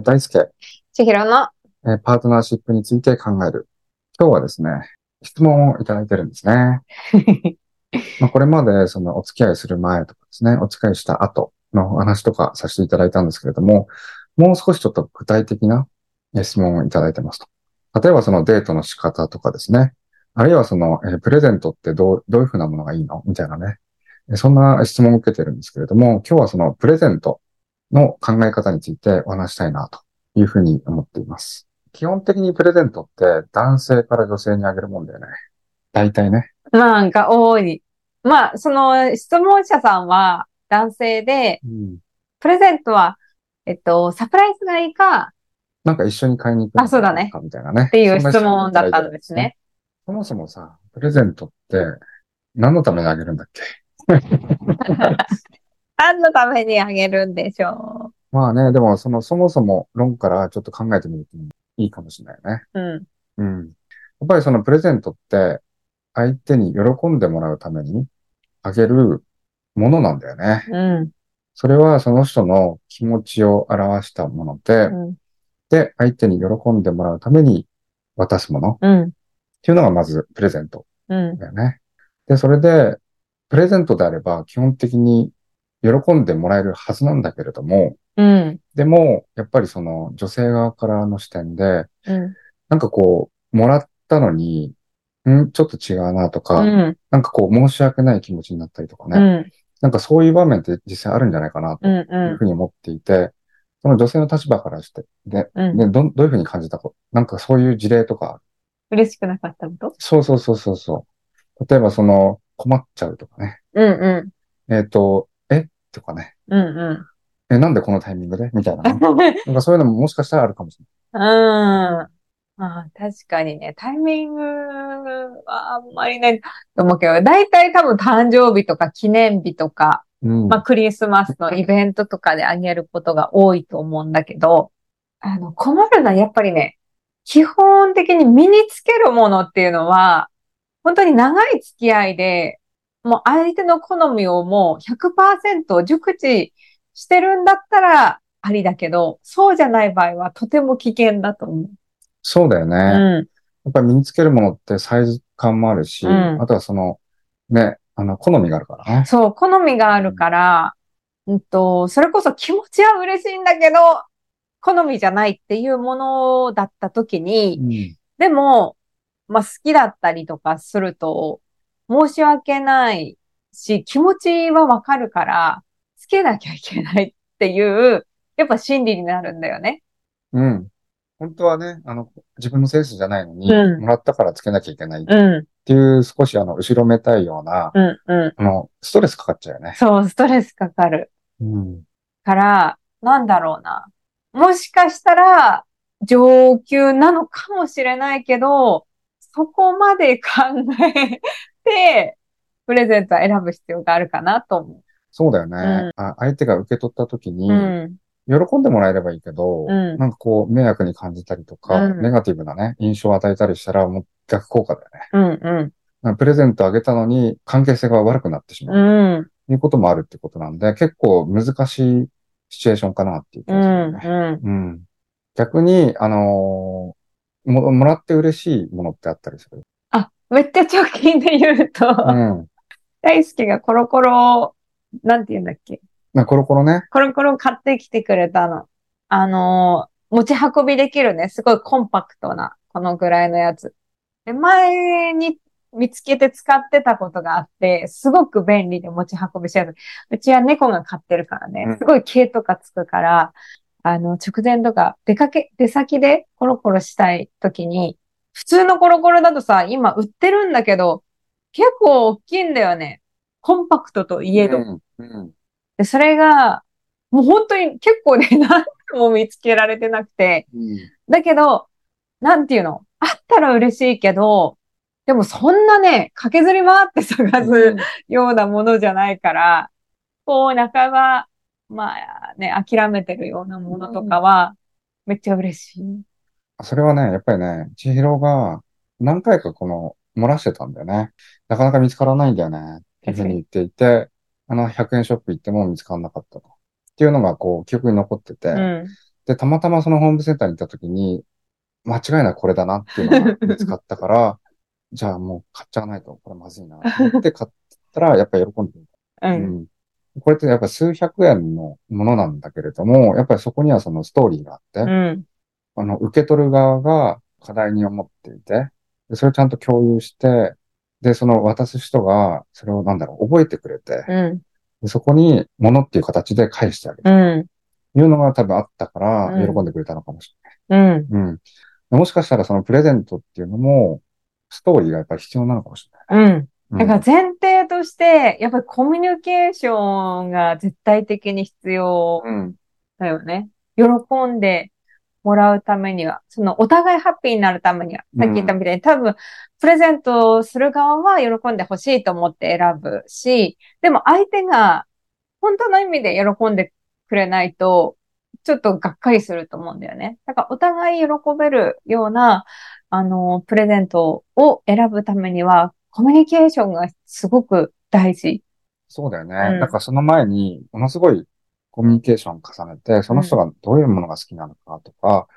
ー大輔、千尋の、えーパートナーシップについて考える。今日はですね、質問をいただいてるんですね。まあ、これまでそのお付き合いする前とかですね、お付き合いした後のお話とかさせていただいたんですけれども、もう少しちょっと具体的なえー質問をいただいてますと。例えばそのデートの仕方とかですね、あるいはその、えープレゼントってどう、どういうふうなものがいいの？みたいなね。えーそんな質問を受けてるんですけれども、今日はそのプレゼントの考え方についてお話したいなというふうに思っています。基本的にプレゼントって男性から女性にあげるもんだよね。大体ね。なんか多い。まあ、その質問者さんは男性で、うん。プレゼントは、えっと、サプライズがいいかなんか一緒に買いに行くのあそうだねかみたいなね。っていう質問だったんですね。そもそもさ、プレゼントって何のためにあげるんだっけ？何のためにあげるんでしょまあね、でもそのそもそも論からちょっと考えてみるといいかもしれないよね。う。うん。うん。やっぱりそのプレゼントって相手に喜んでもらうためにあげるものなんだよね。うん。それはその人の気持ちを表したもので、うん。で、相手に喜んでもらうために渡すものっうん。ていうのがまずプレゼントうん。だよね。で、それで、プレゼントであれば基本的に喜んでもらえるはずなんだけれども、うん。でも、やっぱりその女性側からの視点で、うん。なんかこう、もらったのに、ん？ちょっと違うなとか、うん。なんかこう、申し訳ない気持ちになったりとかね。うん。なんかそういう場面って実際あるんじゃないかなとうん。いううふうに思っていて、その女性の立場からして、で、ん。でどんどういうふうに感じたか、なんかそういう事例とか、嬉しくなかったこと？そうそうそうそうそう。例えばその、困っちゃうとかね。うん。うえっ、と、えとかね。ん。うん。え、なんでこのタイミングで？みたいな。なんかそういうのももしかしたらあるかもしれうん。ああ、確かにね、タイミングはあんまりないと思うけど、大体多分誕生日とか記念日とか、ない。うん。まあクリスマスのイベントとかであげることが多いと思うんだけど、あの、困るのはやっぱりね、基本的に身につけるものっていうのは、本当に長い付き合いで、もう相手の好みをもう100%熟知してるんだったらありだけど、そうじゃない場合はとても危険だと思う。そうだよね。うん。やっぱり身につけるものってサイズ感もあるし、うんあとはその、ね、あの、好みがあるからね。そう、好みがあるから、うんと、それこそ気持ちは嬉しいんだけど、好みじゃないっていうものだった時に、うん。でも、まあ、好きだったりとかすると、申し訳ないし、気持ちはわかるから、つけなきゃいけないっていう、やっぱ心理になるんだよね。うん。本当はね、あの、自分のセンスじゃないのに、うんもらったからつけなきゃいけないっうん、ていう少しあの、後ろめたいような、うん、うあの、ストレスかかっちゃうよねん。。そう、ストレスかかるうん。から、なんだろうな。もしかしたら、上級なのかもしれないけど、そこまで考えて、プレゼントは選ぶ必要があるかなと思そうだよね。うんあ相手が受け取った時に、う。うん。喜んでもらえればいいけど、うんなんかこう、迷惑に感じたりとか、うんネガティブなね、印象を与えたりしたら、もう逆効果だよね。うん、うん。プレゼントあげたのに、関係性が悪くなってしまう。うん。ということもあるってことなんで、結構難しいシチュエーションかなっていう気うがするね。うん。うん。逆に、あのーも、もらって嬉しいものってあったりする？あ、めっちゃ直近で言うと、うん。大好きがコロコロ、なんて言うんだっけ？まあ、コロコロね。コロコロ買ってきてくれたの。あのー持ち運びできるね、すごいコンパクトな、このぐらいのやつ。で、前に見つけて使ってたことがあって、すごく便利で持ち運びしやすい。うちは猫が飼ってるからうんね、すごい毛とかつくから、あの、直前とか出かけ、出先でコロコロしたい時に、普通のコロコロだとさ、今売ってるんだけど、結構大きいんだよね。コンパクトといえど。うん。うん。で、それが、もう本当に結構ね、何度も見つけられてなくて、うん。だけど、なんていうの？あったら嬉しいけど、でもそんなね、駆けずり回って探すようなものじゃないから、こう、半ば、まあね、諦めてるようなものとかは、めっちゃ嬉しい。それはね、やっぱりね、千尋が何回かこの、漏らしてたんだよね。なかなか見つからないんだよね。っていうふうに言っていて、あの、100円ショップ行っても見つからなかったと。っていうのが、こう、記憶に残ってて、うん。で、たまたまそのホームセンターに行った時に、間違いなくこれだなっていうのが 見つかったから、じゃあもう買っちゃわないと、これまずいなって買ったら、やっぱり喜んでくれう。た。うんん。これってやっぱ数百円のものなんだけれども、やっぱりそこにはそのストーリーがあって、うん。あの、受け取る側が課題に思っていて、でそれをちゃんと共有して、で、その渡す人が、それをなんだろう、覚えてくれて、うん。でそこに物っていう形で返してあげる。うん。いうのが多分あったから、うん喜んでくれたのかもしうん。れない。うん。もしかしたらそのプレゼントっていうのも、ストーリーがやっぱり必要なのかもしれうん。ない。だから前提として、やっぱりコミュニケーションが絶対的に必要うん。だよね。喜んでもらうためには、そのお互いハッピーになるためには、さっき言ったみたいに、多分、プレゼントをする側は喜んでほしいと思って選ぶし、でも相手が本当の意味で喜んでくれないと、ちょっとがっかりすると思うんだよね。だからお互い喜べるような、あの、プレゼントを選ぶためには、コミュニケーションがすごく大事。そうだよね。うんだからその前に、ものすごいコミュニケーションを重ねて、その人がどういうものが好きなのかとか、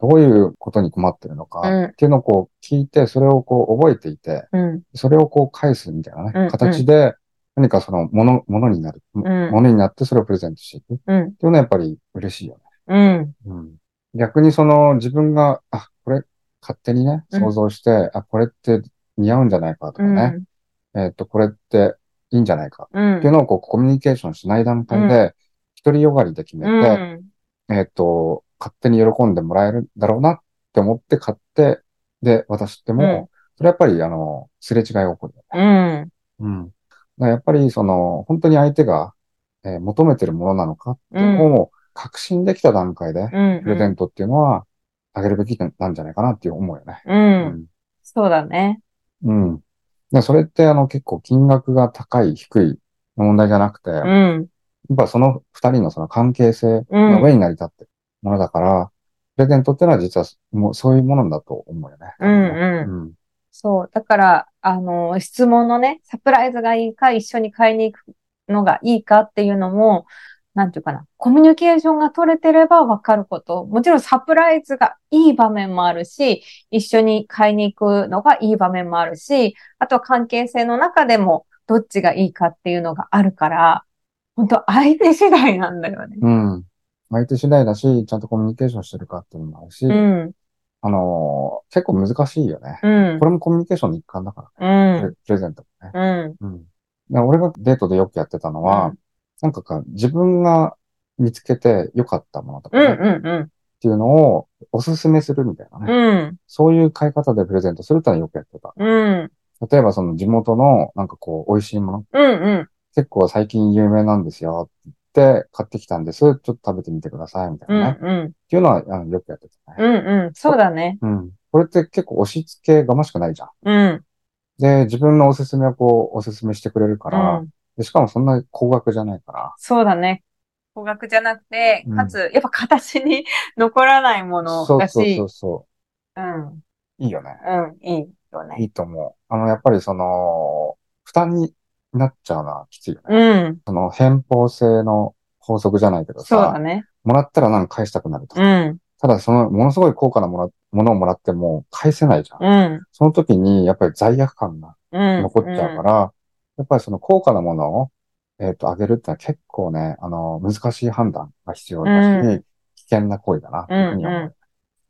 どういうことに困ってるのかうんっていうのをこう聞いて、それをこう覚えていて、うん。それをこう返すみたいなね、形で、何かそのもの、ものになる、んものになってそれをプレゼントしていくってうん。いうのはやっぱり嬉しいよね。うん。うん。逆にその自分が、あ、これ勝手にね、うん想像して、あ、これって似合うんじゃないかとかうん。ね、えっと、これっていいんじゃないかうん。っていうのをこうコミュニケーションしない段階で、独りよがりで決めうて、ん。えっと、勝手に喜んでもらえるだろうなって思って買って、で、渡しても、うんそれやっぱり、あの、すれ違いが起こるよね。うん。うん。やっぱり、その、本当に相手が、えー求めてるものなのかっていうのを確信できた段階で、うん。プレゼントっていうのは、あげるべきなんじゃないかなっていう思うよね。う。うんそうだね。うん。それって、あの、結構金額が高い、低いの問題じゃなくて、うやん。っぱその二人のその関係性うんの上に成り立ってるものだから、プレゼントっていうのは実はもうそういうものだと思うよね。うんうんうん。そう。だから、あの、質問のね、サプライズがいいか、一緒に買いに行くのがいいかっていうのも、なんていうかな、コミュニケーションが取れてればわかること。もちろんサプライズがいい場面もあるし、一緒に買いに行くのがいい場面もあるし、あとは関係性の中でもどっちがいいかっていうのがあるから、本当相手次第なんだよね。うん。相手次第だし、ちゃんとコミュニケーションしてるかっていうのもあるし、うん。あのー結構難しいよね。うんこ。れもコミュニケーションの一環だからね。うん。プレゼントもね。うん。うん。で俺がデートでよくやってたのは、うんなんかか、自分が見つけて良かったものとかうん。ね、うん。うん。っていうのをおすすめするみたいなね。うん。そういう買い方でプレゼントするってのはよくやってた。うん。例えばその地元のなんかこう美味しいもの、うん。うん。結構最近有名なんですよって言って買ってきたんです。ちょっと食べてみてくださいみたいなね。っうん。うん。ていうのはあのよくやってたね。うんうん。そうだね。うん。これって結構押し付けがましくないじゃん。うん。で、自分のおすすめをこう、おすすめしてくれるかうら、ん。でしかもそんな高額じゃないから、そうだね。高額じゃなくてう、んかつ、やっぱ形に 残らないものだそうそうそしう、そうん。う。いいよね。うん。いいよいね。いと思う。あの、やっぱりその、負担になっちゃうのはきついよね。うん。その、偏方性の法則じゃないけどさ、そうだね。もらったらなんか返したくなると。うん。ただその、ものすごい高価なものものをもらっても返せないじゃん。うん。その時に、やっぱり罪悪感がうん。残っちゃうから、やっぱりその高価なものを、えっ、と、あげるってのは結構ね、あの、難しい判断が必要だし、う危険な行為だな、というふうに思う。うんうん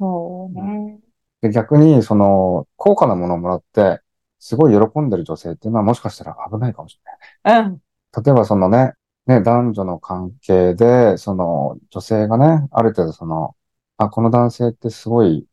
そうね。で逆に、その、高価なものをもらって、すごい喜んでる女性っていうのはもしかしたら危ないかもしれない。うん。例えばそのね、ね、男女の関係で、その、女性がね、ある程度その、あ、この男性ってすごい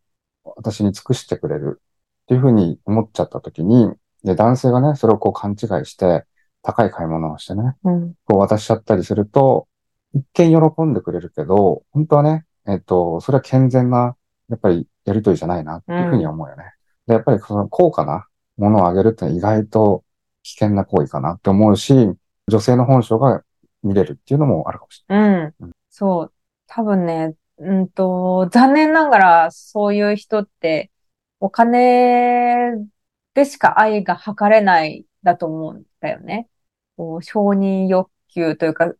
私に尽くしてくれるっていうふうに思っちゃった時に、で、男性がね、それをこう勘違いして、高い買い物をしてね、うん。こう渡しちゃったりすると、一見喜んでくれるけど、本当はね、えっと、それは健全な、やっぱりやりとりじゃないなっていうふうに思うよね。で、やっぱりその高価なものをあげるって意外と危険な行為かなって思うし、女性の本性が見れるっていうのもあるかもしうん。そう。多分ね、うんと、残念ながら、そういう人って、お金でしか愛が測れないだと思うんだよね。こう承認欲求というか、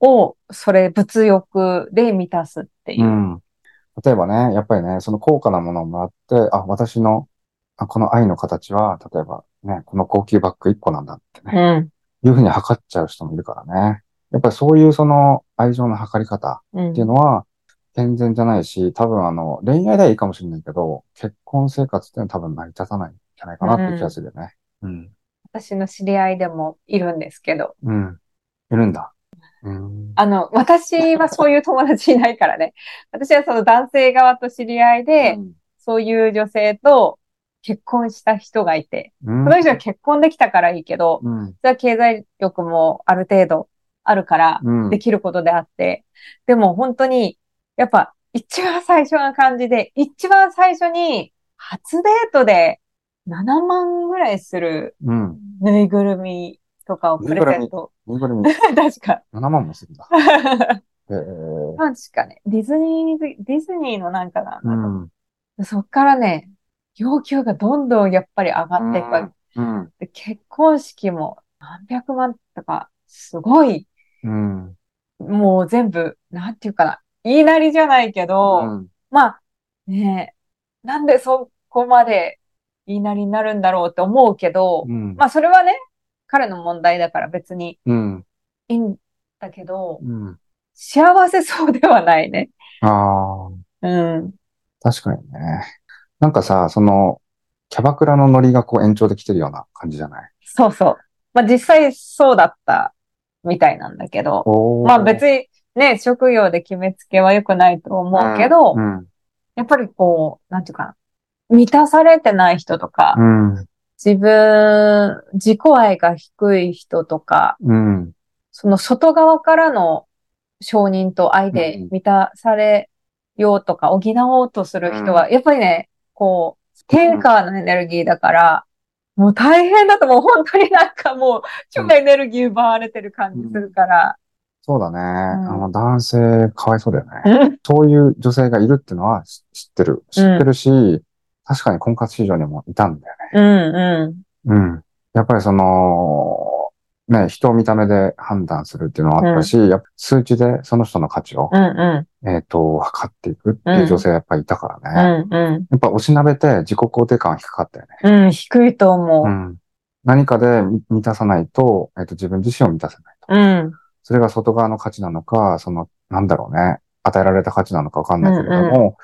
を、それ物欲で満たすっていうう。ん。例えばね、やっぱりね、その高価なものをもらって、あ、私の、あこの愛の形は、例えばね、この高級バッグ1個なんだってね、うん。いうふうに測っちゃう人もいるからね。やっぱりそういうその愛情の測り方うんっていうのは健全じゃないし、多分あの、恋愛ではいいかもしれないけど、結婚生活っていうのは多分成り立たないんじゃないかなっていう気がするよね。うん。私の知り合いでもいるんですけど、うん。いるんだ。うん。あの、私はそういう友達いないからね。私はその男性側と知り合いで、そういう女性と結婚した人がいて、うん。その人は結婚できたからいいけど、うん。それは経済力もある程度あるからうん。できることであって、でも本当に、やっぱ一番最初な感じで、一番最初に初デートで7万ぐらいするうん。ぬいぐるみとかをプレゼント。ぬいぐるみ 確か。7万もするんだ。えー、確かね、ディズニー、ディズニーのなんかなんだ。そっからね、要求がどんどんやっぱり上がっていくわけ。うん。で結婚式も何百万とか、すごい、うん。もう全部、なんていうかな、言いなりじゃないけど、うん。まあ、ねえ、なんでそこまで言いなりになるんだろうって思うけど、うん。まあそれはね、彼の問題だから別にうん。いいんだけど、うん。幸せそうではないね。ああ。うん。確かにね。なんかさ、その、キャバクラのノリがこう延長できてるような感じじゃない？そうそう。まあ実際そうだったみたいなんだけど、まあ別にね、職業で決めつけは良くないと思うけど、うん。やっぱりこう、なんていうかな、満たされてない人とか、うん。自分、自己愛が低い人とか、うん。その外側からの承認と愛でうん満たされようとか補おうとする人は、やっぱりね、こう、天下のエネルギーだから、もう大変だともう本当になんかもう超エネルギー奪われてる感じするから。そうだね。んあの、男性かわいそうだよね。うんそういう女性がいるっていうのは知知ってる。知ってるし、確かに婚活市場にもいたんだよね。うん、うん。やっぱりその、ね、人を見た目で判断するっていうのはあったし、やっぱ数値でその人の価値を、うん、うえっ、と、測っていくっていう女性がやっぱりいたからね。ん、うん、やっぱ押しなべて自己肯定感は低かったよね。うん、うん、低いと思う。うん。何かで満満たさないと、えっ、と、自分自身を満たせないと。うん、それが外側の価値なのか、その、なんだろうね。与えられた価値なのかわかんないけれども、うん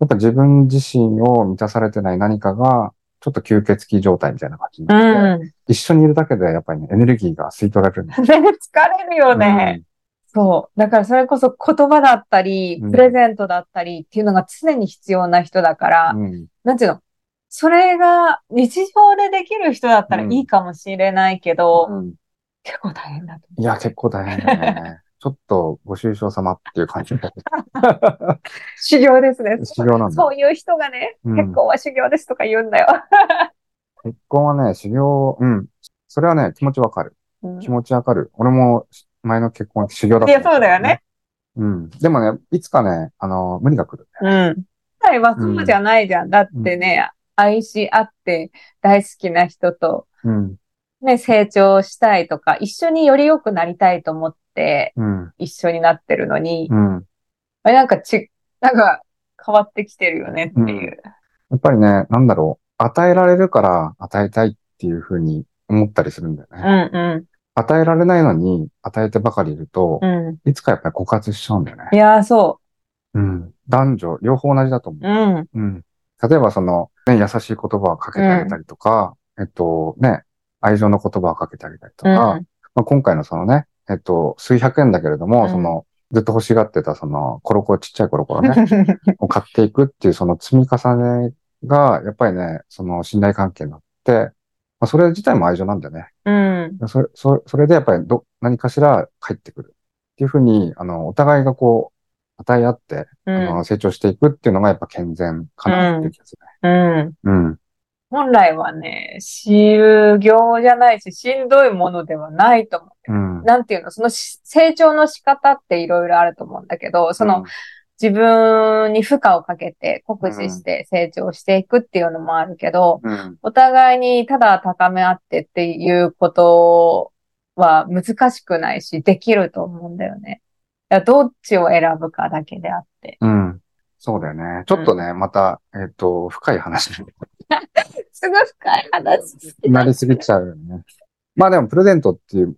やっぱ自分自身を満たされてない何かが、ちょっと吸血鬼状態みたいな感じにうなって、ん。一緒にいるだけでやっぱりね、エネルギーが吸い取られるんだよね、疲れるよね。そう。だからそれこそ言葉だったりう、んプレゼントだったりっていうのが常に必要な人だから、うん。なんていうの？それが日常でできる人だったらいいかもしれないけど、うん結構大変だといや、結構大変だね。ちょっとご愁傷様っていう感じ。修行ですね。修行なんだ。そういう人がね、うん結婚は修行ですとか言うんだよ。結婚はね、修行、うん。それはね、気持ちわかる。うん気持ちわかる。俺も前の結婚は修行だった、いやそうだよね。うん。でもね、いつかね、あの、無理が来る。うん。本来はそうじゃないじゃん。だってね、愛し合って大好きな人とうん。ね、成長したいとか、一緒により良くなりたいと思ってうん。一緒になってるのに、うん。あれなんかち、なんか変わってきてるよねっていう。やっぱりね、なんだろう。与えられるから与えたいっていうふうに思ったりするんだようね。んう与えられないのに与えてばかりいるとん。、うん。いつかやっぱり枯渇しちゃうんだよねい。やー、そうん。男女、両方同じだと思う。うん。う。うん。例えばその、ね、優しい言葉をかけてあげたりとか、えっと、ね、愛情の言葉をかけてあげたりとか、うん。まあ、今回のそのね、えっと、数百円だけれども、うんその、ずっと欲しがってたその、コロコロ、ちっちゃいコロコロね、を買っていくっていうその積み重ねが、やっぱりね、その信頼関係になって、まあ、それ自体も愛情なんだよね。うん。それ、それそれでやっぱりど、何かしら返ってくる。っていうふうに、あの、お互いがこう、与え合って、うあの、ん。成長していくっていうのがやっぱ健全かなっていう気がするうん。ね。うん。本来はね、修行じゃないし、しんどいものではないと思う。うん。なんていうの、そのし成長の仕方っていろいろあると思うんだけど、その、自分に負荷をかけて酷使して成長していくっていうのもあるけど、うん、お互いにただ高め合ってっていうことは難しくないし、できると思うんだよね。どっちを選ぶかだけであって。うん。そうだよね。ちょっとね、また、えっ、と、深い話に すごい深い話。なりすぎちゃうよね。まあでも、プレゼントっていう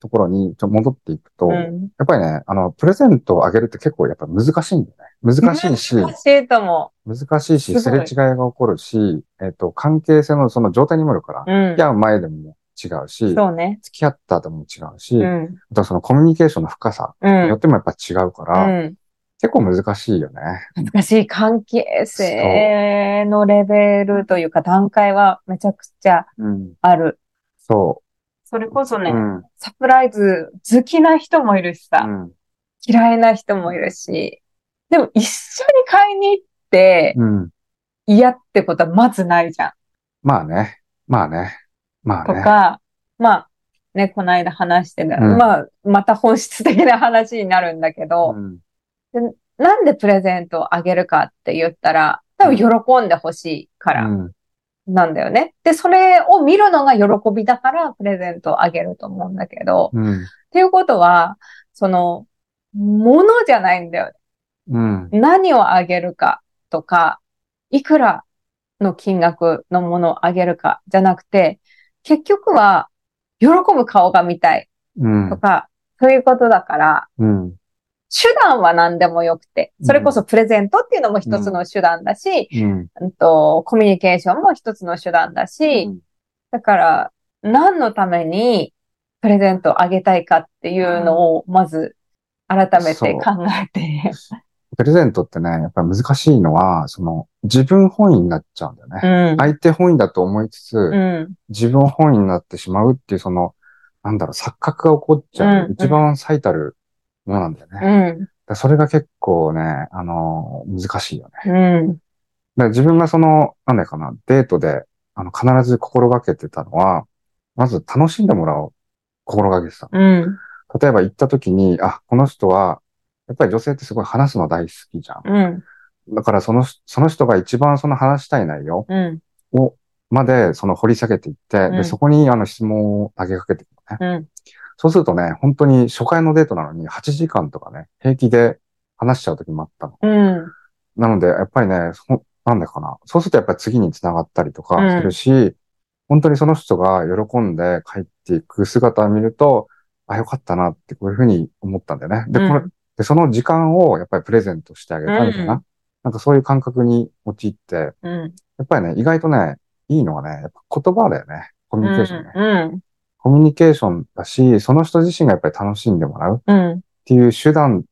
ところにちょっと戻っていくと、やうん。っぱりね、あの、プレゼントをあげるって結構やっぱ難しいんだよね。難しいし、難しいと思難しいし、すれ違いが起こるし、えっ、と、関係性のその状態にもよるから、う。うん付き。合う前でも違うし、そうね。付き合った後も違うし、あうん。とはそのコミュニケーションの深さうん。によってもやっぱ違うから、うん。結構難しいよね。難しい関係性のレベルというか段階はめちゃくちゃうん。ある。そ。それこそうね、うん。サプライズ好きな人もいるしさ、うん。嫌いな人もいるし、でも一緒に買いに行ってうん。嫌ってことはまずないじゃん。まあね。まあね。まあね。とか、まあ、ね、この間話してた、うんまあ、また本質的な話になるんだけど、うん。なんでプレゼントをあげるかって言ったら、多分喜んでほしいからうん。なんだよね。で、それを見るのが喜びだからプレゼントをあげると思うんだけど、うん。っていうことは、その、ものじゃないんだよね。うん。何をあげるかとか、いくらの金額のものをあげるかじゃなくて、結局は、喜ぶ顔が見たいうんと。か、そういうことだから、うん。手段は何でもよくて、それこそプレゼントっていうのも一つの手段だし、うん。うんと、コミュニケーションも一つの手段だし、だから、何のためにプレゼントをあげたいかっていうのを、まず、改めて考えて。プレゼントってね、やっぱり難しいのは、その、自分本位になっちゃうんだよね。うん。相手本位だと思いつつ、うん。自分本位になってしまうっていう、その、なんだろう、錯覚が起こっちゃう、うん一番最たるものなんだよね。うん。らそれが結構ね、あの、難しいよね。うん。自分がその、なんだかな、デートで、あの、必ず心がけてたのは、まず楽しんでもらおう。心がけてた。うん。例えば行った時に、あ、この人は、やっぱり女性ってすごい話すの大好きじゃん。うん。だからその、その人が一番その話したい内容うん。を、まで、その掘り下げていって、うんで、そこにあの質問を投げかけていくのね。うん。そうするとね、本当に初回のデートなのに8時間とかね、平気で話しちゃう時もあったの。うん。なので、やっぱりね、そなんだかな。そうするとやっぱり次に繋がったりとかするし、本当にその人が喜んで帰っていく姿を見ると、あ、よかったなってこういうふうに思ったんだよね。で、これ、うんで、その時間をやっぱりプレゼントしてあげたみたいな、うんなんかそういう感覚に陥って、うん。やっぱりね、意外とね、いいのはね、やっぱ言葉だよね。コミュニケーションね。うん。コミュニケーションだし、その人自身がやっぱり楽しんでもらうっうん。ていう手段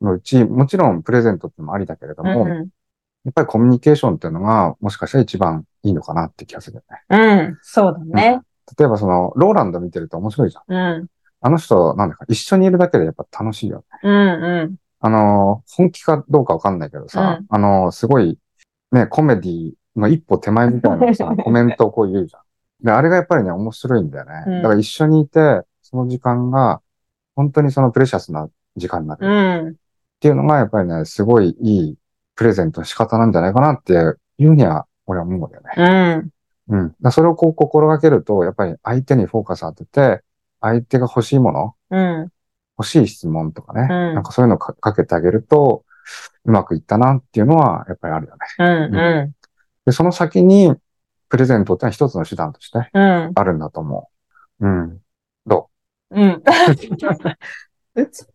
のうち、もちろんプレゼントってのもありだけれども、うん。やっぱりコミュニケーションっていうのが、もしかしたら一番いいのかなって気がするよね。うん。そうだね。例えばその、ローランド見てると面白いじゃん。うん。あの人、なんだか、一緒にいるだけでやっぱ楽しいよね。うん。うん。あの、本気かどうかわかんないけどさ、あの、すごい、ね、コメディの一歩手前みたいなさ、コメントをこう言うじゃん。で、あれがやっぱりね、面白いんだよね。うんだから一緒にいて、その時間が、本当にそのプレシャスな時間になる。うん。っていうのが、やっぱりね、すごいいいプレゼントの仕方なんじゃないかなっていうふうには、俺は思うんだよね。うん。うん。だそれをこう心がけると、やっぱり相手にフォーカス当てて、相手が欲しいもの、うん。欲しい質問とかね、うんなんかそういうのをかかけてあげると、うまくいったなっていうのは、やっぱりあるよね。うん。うで、その先に、プレゼントってのは一つの手段としてん。うん。あるんだと思う。うん。どう？ん。うち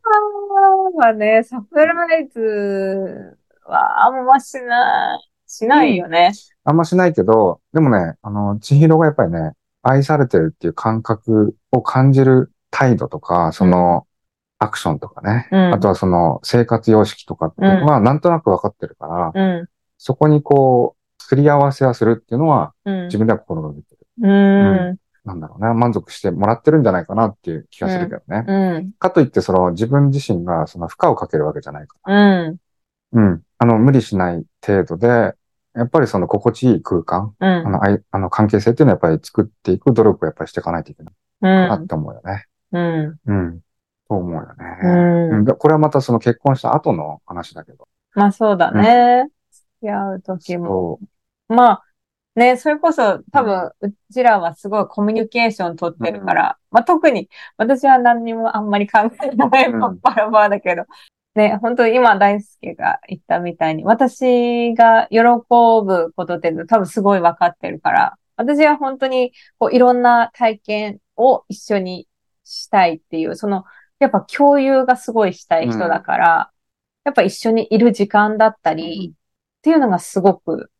はね、サプライズはあんましない、しないよね。うあんましないけど、でもね、あの、千尋がやっぱりね、愛されてるっていう感覚を感じる態度とか、その、アクションとかね、うんあとはその生活様式とかっていうのはなんとなくわかってるから、うん。そこにこう、すり合わせはするっていうのはうん。自分では心がけてる。うん。なんだろうね。満足してもらってるんじゃないかなっていう気がするけどね。うん。かといって、その自分自身がその負荷をかけるわけじゃないから。うん。うん。あの、無理しない程度で、やっぱりその心地いい空間、うん。あの、あいあの関係性っていうのはやっぱり作っていく努力をやっぱりしていかないといけないかなって思うよね。うん。うん。と思うよね。うんうんでこれはまたその結婚した後の話だけど。まあそうだね。付き合う時も。そまあ、ね、それこそ多分、うちらはすごいコミュニケーション取ってるから、まあ特に私は何にもあんまり考えないうん。パッパラバーだけど、ね、本当に今大輔が言ったみたいに、私が喜ぶことって多分すごい分かってるから、私は本当にこういろんな体験を一緒にしたいっていう、その、やっぱ共有がすごいしたい人だから、やっぱ一緒にいる時間だったりっていうのがすごく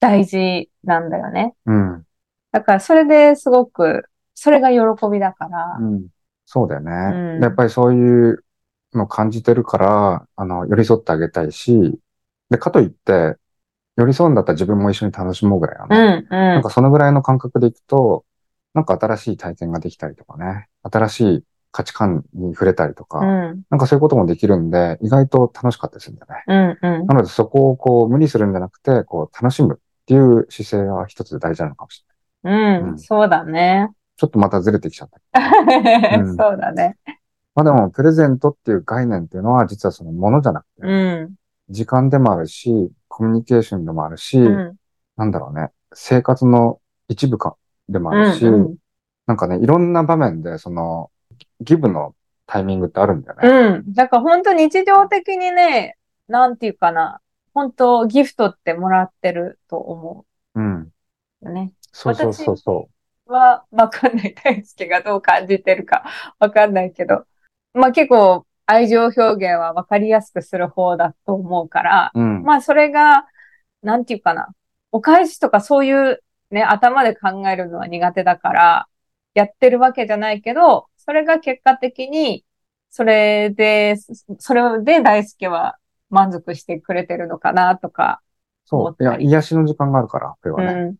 大事なんだよね。うん。だからそれですごく、それが喜びだから、うん。そうだよね。うんやっぱりそういうのを感じてるから、あの、寄り添ってあげたいし、で、かといって、寄り添うんだったら自分も一緒に楽しもうぐらいのね。うん、うんなんかそのぐらいの感覚でいくと、なんか新しい体験ができたりとかね、新しい価値観に触れたりとか、うん、なんかそういうこともできるんで、意外と楽しかったりするんだよね。うん、うん。なのでそこをこう無理するんじゃなくて、こう楽しむっていう姿勢が一つ大事なのかもしれない。う、うんんそうだね。ちょっとまたずれてきちゃった。んそうだね。まあでも、プレゼントっていう概念っていうのは実はそのものじゃなくて、うん、時間でもあるし、コミュニケーションでもあるし、うん、なんだろうね、生活の一部かでもうん、あるし、うん。なんかね、いろんな場面でその、ギブのタイミングってあるんだよね。うん。だから本当日常的にね、なんていうかな。本当ギフトってもらってると思うん。うよね。そうそうそうそは、わかんない。大輔がどう感じてるかわかんないけど。まあ結構愛情表現はわかりやすくする方だと思うから、う。うん。まあそれが、なんていうかな。お返しとかそういうね、頭で考えるのは苦手だから、やってるわけじゃないけど、それが結果的に、それで、それで大輔は満足してくれてるのかなとか。そう。いや、癒しの時間があるから、これうはね。ん、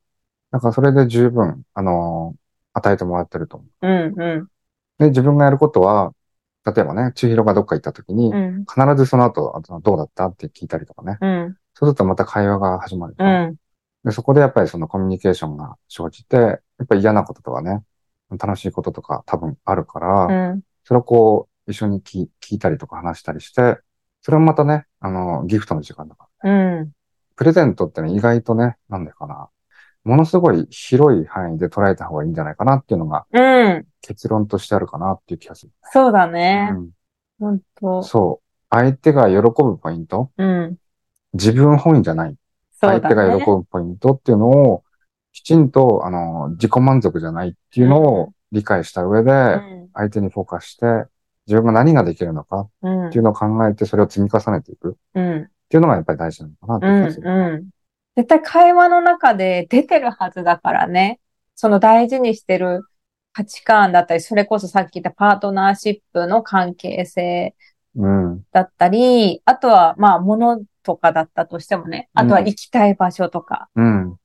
だからそれで十分、あのー与えてもらってると思う。うん、うん、で、自分がやることは、例えばね、千尋がどっか行った時に、うん、必ずその後、あとどうだったって聞いたりとかね。うん、そうするとまた会話が始まる。うん、で、そこでやっぱりそのコミュニケーションが生じて、やっぱり嫌なこととかね、楽しいこととか多分あるから、うん、それをこう、一緒に聞聞いたりとか話したりして、それもまたね、あの、ギフトの時間だから。うん、プレゼントってね、意外とね、なんだかな。ものすごい広い範囲で捉えた方がいいんじゃないかなっていうのがうん。結論としてあるかなっていう気がする。そうだね。うん本当。そう。相手が喜ぶポイント、うん。自分本位じゃない。そうだ相手が喜ね。ぶポイントっていうのを、きちんと、あの、自己満足じゃないっていうのを理解した上で、うん相手にフォーカスして、自分が何ができるのかうんっていうのを考えて、それを積み重ねていくっうん。ていうのがやっぱり大事なのかなってうん。気がする。うん。絶対会話の中で出てるはずだからね。その大事にしてる価値観だったり、それこそさっき言ったパートナーシップの関係性うん。だったり、あとはまあ物とかだったとしてもね、あとは行きたい場所とか。うん。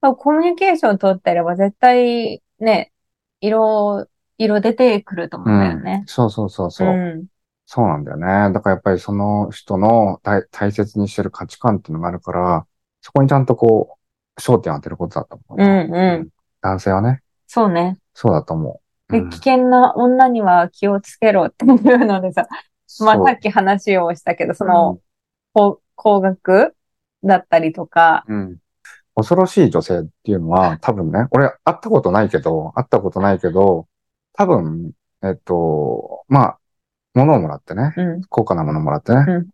コミュニケーション取ってれば絶対ね、色、色出てくると思うんだよね。そうそうそうそう。うん。そうなんだよね。だからやっぱりその人の大大切にしてる価値観っていうのがあるから、そこにちゃんとこう、焦点を当てることだと思う。うんうん男性はね、そうね。そうだと思う。で、うん危険な女には気をつけろっていうのでさ、まあさっき話をしたけど、その、高高額だったりとか、うん。恐ろしい女性っていうのは、多分ね、俺会ったことないけど、会ったことないけど、多分、えっと、まあ、物をもらってね、うん、高価なものもらってね、うん。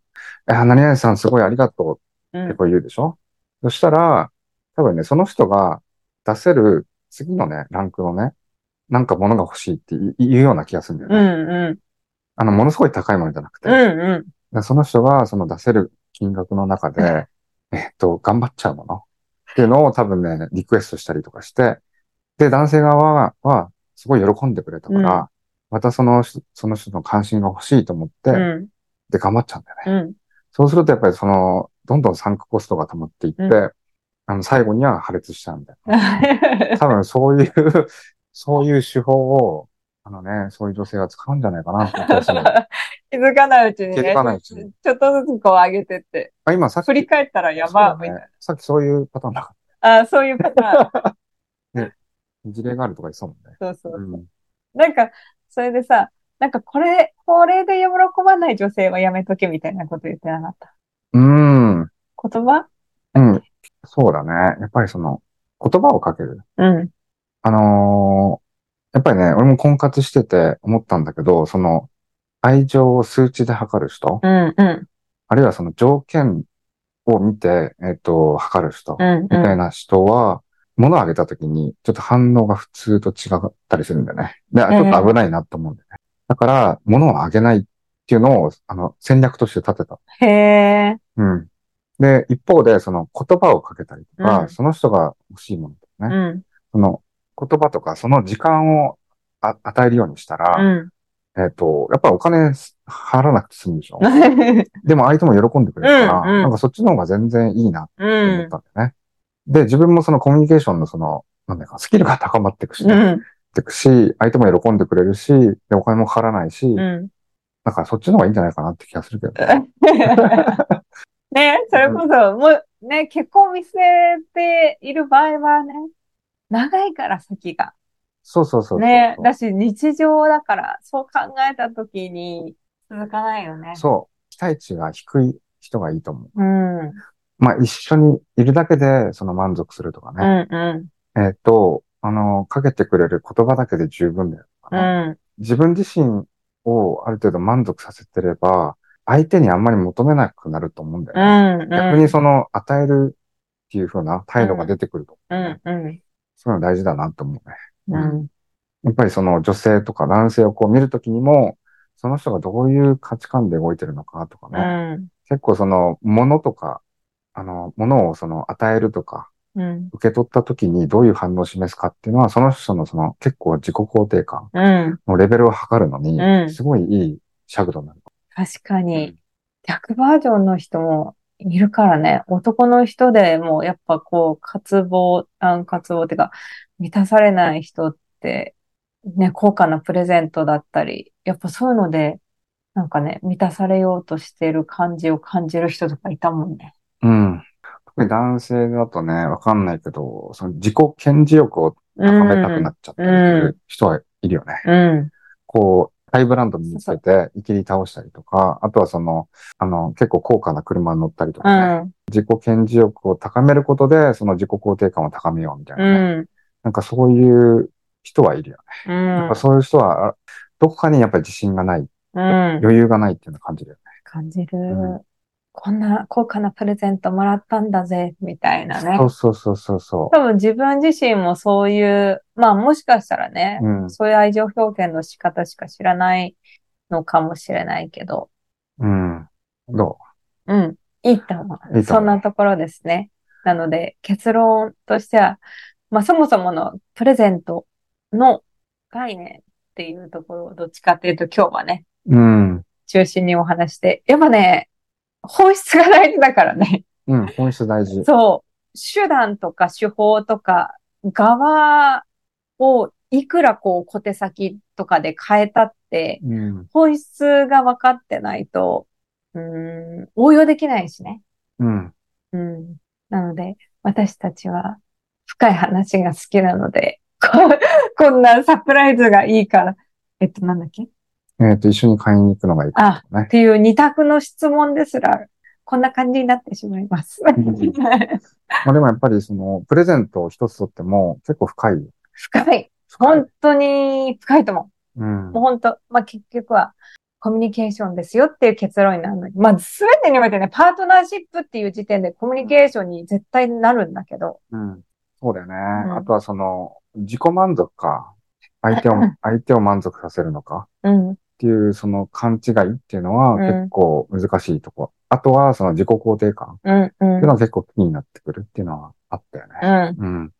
え、何々さんすごいありがとうってうん、こう言うでしょ、そしたら、多分ね、その人が出せる次のね、ランクのね、なんか物が欲しいって言うような気がするんだうよね。ん、うん、あの、ものすごい高いものじゃなくて、うん、うん、でその人がその出せる金額の中で、えっと、頑張っちゃうものっていうのを多分ね、リクエストしたりとかして、で、男性側は、はすごい喜んでくれたから、うん。またその人、その人の関心が欲しいと思って、うん、で、頑張っちゃうんだよね。うん、そうするとやっぱりその、どんどんサンクコストが溜まっていって、うあの、最後には破裂しちゃうんだよ。多分そういう、そういう手法を、あのね、そういう女性は使うんじゃないかな 気づかないうちにね、気づかないうちに。ちょっとずつこう上げてって、あ今さっき、振り返ったらやば、みたいそうだね。さっきそういうパターンだかな。あ、そういうパターン。ら、事例があるとか言ってたもんね。そうそう。うん。なんか、それでさ、なんかこれ、これで喜ばない女性はやめとけみたいなこと言ってなかった？うーん。言葉？うん。そうだね。やっぱりその、言葉をかける。うん。あのーやっぱりね、俺も婚活してて思ったんだけど、その、愛情を数値で測る人、うん、うん、あるいはその条件を見て、えっ、と、測る人、うん、みたいな人は、物をあげたときに、ちょっと反応が普通と違ったりするんだよね。で、ちょっと危ないなと思うんだよね。だから、物をあげないっていうのを、あの、戦略として立てた。へえ。うん。で、一方で、その言葉をかけたりとか、うんその人が欲しいものとかうね、ん、その言葉とか、その時間をあ与えるようにしたら、うん。えっ、と、やっぱりお金払わなくて済むでしょ でも相手も喜んでくれるから、うんうんなんかそっちの方が全然いいなってう思っん、たんだよね。で、自分もそのコミュニケーションのその、なんだか、スキルが高まっていくし、うね、ん、っていくし、相手も喜んでくれるし、で、お金もかからないし、うん。なんかそっちの方がいいんじゃないかなって気がするけどね。ね、それこそ、もう、ね、結婚見据えている場合はね、長いから先が。そうそうそうそう。ね、だし日常だから、そう考えたときに続かないよね。そう。期待値が低い人がいいと思う。うん。まあ一緒にいるだけでその満足するとかうね。んうえっ、と、あの、かけてくれる言葉だけで十分だよとかね、ん。うん。自分自身をある程度満足させてれば、相手にあんまり求めなくなると思うんだよね。うん。逆にその与えるっていう風な態度が出てくると、うん。うん。そういうの大事だなと思うね。うん。やっぱりその女性とか男性をこう見るときにも、その人がどういう価値観で動いてるのかとかうね。ん。結構その物とか、あの、物をその与えるとか、うん。受け取ったときにどういう反応を示すかっていうのは、その人のその結構自己肯定感うん。のレベルを測るのにう、んすごいいい尺度になる。確かに、逆バージョンの人もいるからね。男の人でもやっぱこう、渇望、あ渇望っていうか、満たされない人って、ね、高価なプレゼントだったり、やっぱそういうので、なんかね、満たされようとしてる感じを感じる人とかいたもんね。うん。特に男性だとね、わかんないけど、その自己顕示欲を高めたくなっちゃったりする人はいるよね。うん。こう、ハイブランド身につけて、いきり倒したりとか、あとはその、あの、結構高価な車に乗ったりとうかね、ん。自己顕示欲を高めることで、その自己肯定感を高めようみたいうなね。ん。なんかそういう人はいるよね。うんやっぱ。そういう人は、あどこかにやっぱり自信がない、うん。余裕がないっていうのを感じるよね。感じるうん。こんな高価なプレゼントもらったんだぜ、みたいなねそ。うそうそうそうそ多分自分自身もそういう、まあもしかしたらね、う。うん。そういう愛情表現の仕方しか知らないのかもしれないけど、うん。どう？ん、いいと思う。いいそんなところですね。なので結論としては、まあそもそものプレゼントの概念っていうところをどっちかっていうと今日はね、ううん。中心にお話して、やっぱね、本質が大事だからね。うん。本質大事。そう、手段とか手法とか側をいくらこう小手先とかで変えたって、うん。本質が分かってないと、うーん、応用できないしね。うん。うん。なので、私たちは深い話が好きなので、ここんなサプライズがいいから、えっと、なんだっけ？えっ、と、一緒に買いに行くのがいいかあ、もねっ。ていう二択の質問ですら、こんな感じになってしまいます。まあでもやっぱりその、プレゼントを一つとっても結構深いよ。深い。深い本当に深いと思う。うんもう。本当、まあ、結局はコミュニケーションですよっていう結論になるのに、まあ、すべてにおいてね、パートナーシップっていう時点でコミュニケーションに絶対なるんだけど、うん。そうだよね。んあとはその、自己満足か、相手を、相手を満足させるのかうん、っていうその勘違いっていうのはうん結構難しいとこ。あとはその自己肯定感っうん、うんていうのは結構気になってくるっていうのはあったよね。うん、うん。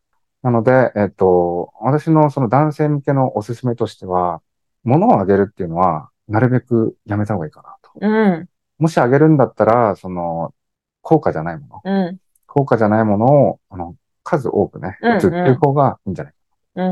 なので、えっと、私のその男性向けのおすすめとしては、物をあげるっていうのは、なるべくやめた方がいいかなと。うん、もしあげるんだったら、その、高価じゃないもの。うん、高価じゃないものを、あの、数多くね、うん打つっていう方がいいんじゃないかうん、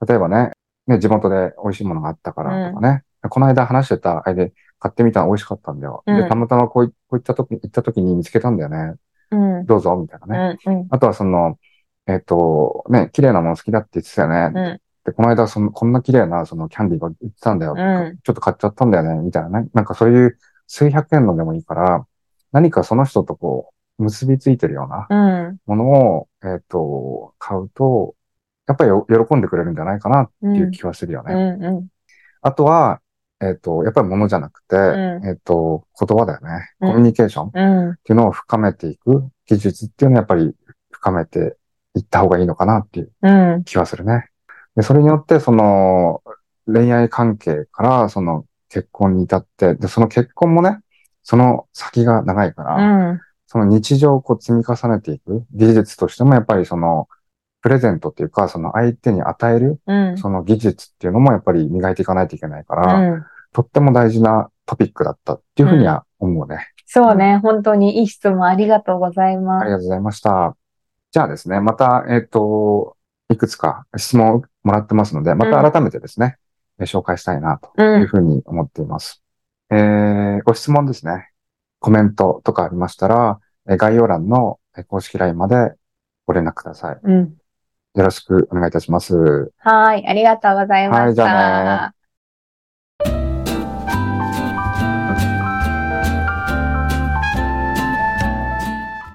な。例えばね、ね、地元で美味しいものがあったからとかね、この間話してた、あれで買ってみたら美味しかったんだよ。で、うんたまたまこういこういった時、行った時に見つけたんだよね。うん、どうぞ、みたいなね。うん、うん、あとはその、えっ、と、ね、綺麗なもの好きだって言ってたよね。うん、で、この間その、こんな綺麗なそのキャンディーが売ってたんだよ。うんちょっと買っちゃったんだよね、みたいなね。なんかそういう数百円のでもいいから、何かその人とこう、結びついてるようなうん、ものを、えっ、と、買うと、やっぱりよ喜んでくれるんじゃないかなっていう気はするよね。うん、うん、あとは、えっ、と、やっぱり物じゃなくて、うんえっ、と、言葉だよね。うんコミュニケーションっうん。ていうのを深めていく技術っていうのはやっぱり深めていった方がいいのかなっていううん。気はするね。で、それによって、その、恋愛関係から、その、結婚に至って、で、その結婚もね、その先が長いから、うん。その日常をこう積み重ねていく技術としても、やっぱりその、プレゼントっていうか、その相手に与える、うん。その技術っていうのもやっぱり磨いていかないといけないかうら、ん。とっても大事なトピックだったっていうふうには思うね。そうね。本当にいい質問ありがとうございます。ありがとうございました。じゃあですね、また、えっ、と、いくつか質問をもらってますので、また改めてですね、え紹介したいなとう。いうんふうに思っています。えー、ご質問ですね。コメントとかありましたら、え概要欄のえ公式 LINE までご連絡ください。うん。よろしくお願いいたします。はい。ありがとうございました。はいじゃあね